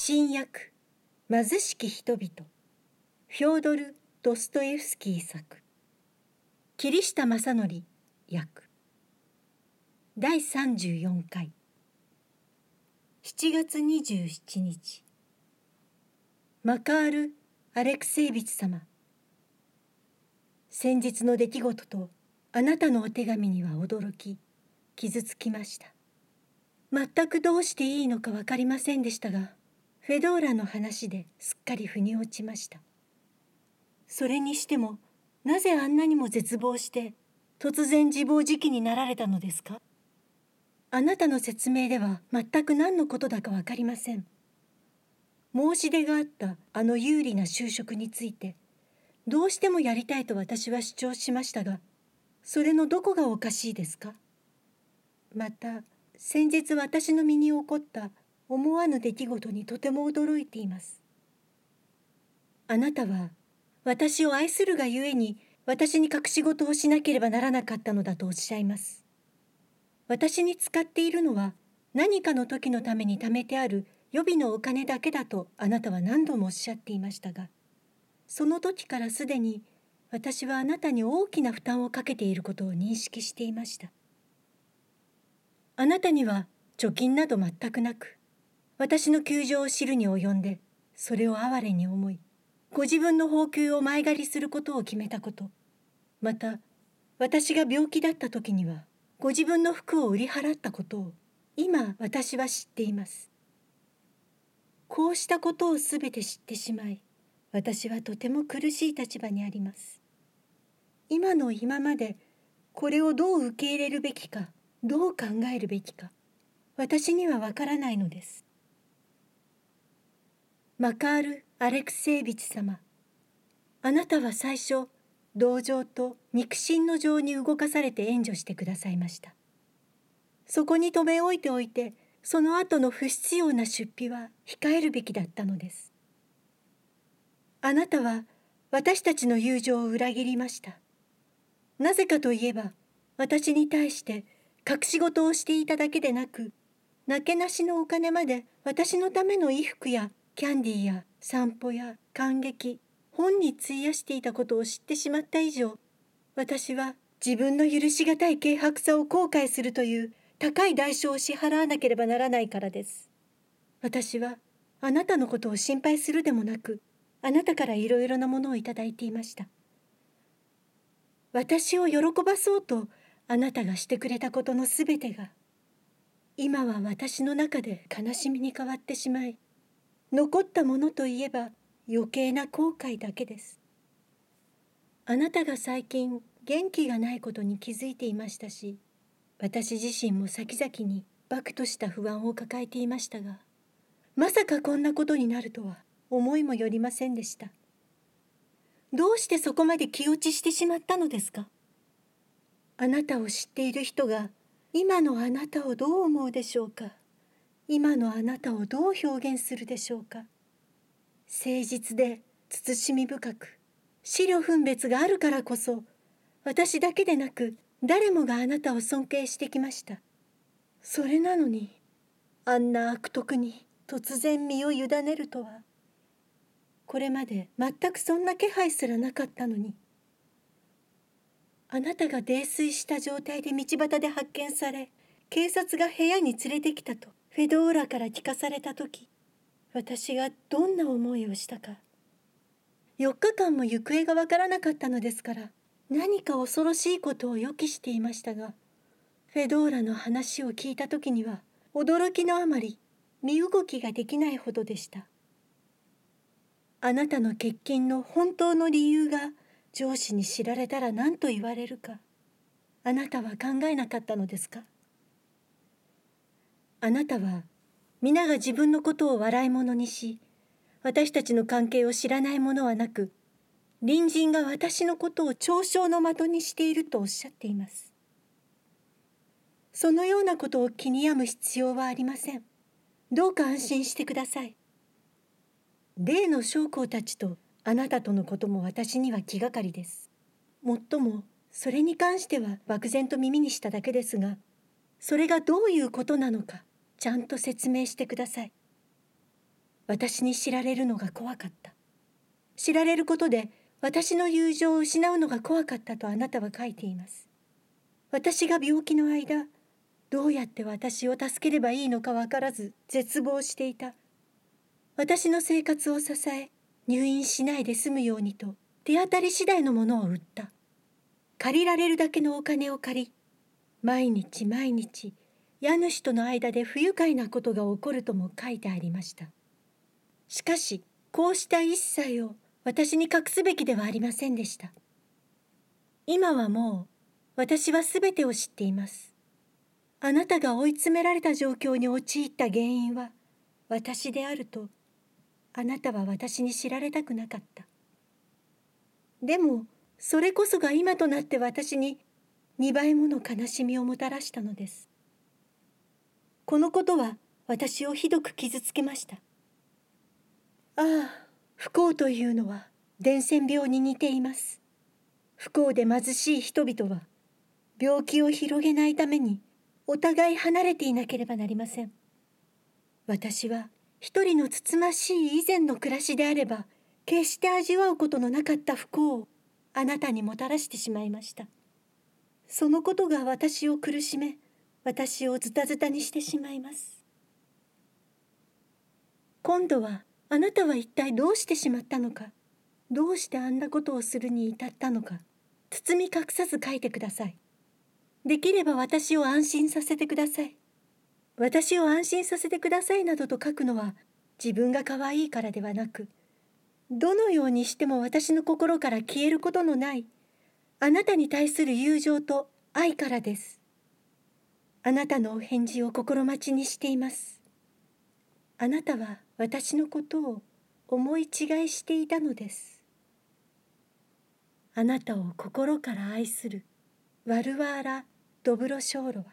新訳貧しき人々。フョードル・ドストエフスキー作。桐下正則訳第34回。7月27日。マカール・アレクセイビチ様。先日の出来事とあなたのお手紙には驚き傷つきました。全くどうしていいのか分かりませんでしたがフェドーラの話ですっかり腑に落ちました。それにしてもなぜあんなにも絶望して突然自暴自棄になられたのですか？あなたの説明では全く何のことだか分かりません。申し出があったあの有利な就職についてどうしてもやりたいと私は主張しましたがそれのどこがおかしいですか？また先日私の身に起こった思わぬ出来事にとても驚いています。あなたは私を愛するがゆえに私に隠し事をしなければならなかったのだとおっしゃいます。私に使っているのは何かの時のために貯めてある予備のお金だけだとあなたは何度もおっしゃっていましたがその時からすでに私はあなたに大きな負担をかけていることを認識していました。あなたには貯金など全くなく私の窮状を知るに及んでそれを哀れに思いご自分の報給を前借りすることを決めたこと。また私が病気だった時にはご自分の服を売り払ったことを今私は知っています。こうしたことをすべて知ってしまい私はとても苦しい立場にあります。今の今までこれをどう受け入れるべきかどう考えるべきか私にはわからないのです。マカール・アレクセイビチ様。あなたは最初同情と肉親の情に動かされて援助してくださいました。そこに留め置いておいてその後の不必要な出費は控えるべきだったのです。あなたは私たちの友情を裏切りました。なぜかといえば私に対して隠し事をしていただけでなくなけなしのお金まで私のための衣服やキャンディーや散歩や感激本に費やしていたことを知ってしまった以上私は自分の許し難い軽薄さを後悔するという高い代償を支払わなければならないからです。私はあなたのことを心配するでもなくあなたからいろいろなものをいただいていました。私を喜ばそうとあなたがしてくれたことのすべてが今は私の中で悲しみに変わってしまい残ったものといえば余計な後悔だけです。あなたが最近元気がないことに気づいていましたし私自身も先々に漠とした不安を抱えていましたがまさかこんなことになるとは思いもよりませんでした。どうしてそこまで気落ちしてしまったのですか？あなたを知っている人が今のあなたをどう思うでしょうか？今のあなたをどう表現するでしょうか？誠実で慎み深く資料分別があるからこそ私だけでなく誰もがあなたを尊敬してきました。それなのにあんな悪徳に突然身を委ねるとは。これまで全くそんな気配すらなかったのに。あなたが泥酔した状態で道端で発見され警察が部屋に連れてきたと。フェドーラから聞かされた時私がどんな思いをしたか。4日間も行方がわからなかったのですから何か恐ろしいことを予期していましたがフェドーラの話を聞いた時には驚きのあまり身動きができないほどでした。あなたの欠勤の本当の理由が上司に知られたら何と言われるかあなたは考えなかったのですか？あなたは皆が自分のことを笑い物にし私たちの関係を知らないものはなく隣人が私のことを嘲笑の的にしているとおっしゃっています。そのようなことを気に病む必要はありません。どうか安心してください。例の将校たちとあなたとのことも私には気がかりです。もっともそれに関しては漠然と耳にしただけですがそれがどういうことなのかちゃんと説明してください。私に知られるのが怖かった。知られることで私の友情を失うのが怖かったとあなたは書いています。私が病気の間どうやって私を助ければいいのか分からず絶望していた。私の生活を支え入院しないで済むようにと手当たり次第のものを売った。借りられるだけのお金を借り毎日毎日家主との間で不愉快なことが起こるとも書いてありました。しかしこうした一切を私に隠すべきではありませんでした。今はもう私は全てを知っています。あなたが追い詰められた状況に陥った原因は私であるとあなたは私に知られたくなかった。でもそれこそが今となって私に2倍もの悲しみをもたらしたのです。このことは私をひどく傷つけました。ああ不幸というのは伝染病に似ています。不幸で貧しい人々は病気を広げないためにお互い離れていなければなりません。私は一人のつつましい以前の暮らしであれば決して味わうことのなかった不幸をあなたにもたらしてしまいました。そのことが私を苦しめ私をズタズタにしてしまいます。今度はあなたは一体どうしてしまったのか。どうしてあんなことをするに至ったのか。包み隠さず書いてください。できれば私を安心させてください。私を安心させてくださいなどと書くのは自分が可愛いからではなくどのようにしても私の心から消えることのないあなたに対する友情と愛からです。あなたのお返事を心待ちにしています。あなたは私のことを思い違いしていたのです。あなたを心から愛するワルワーラ・ドブロショーロは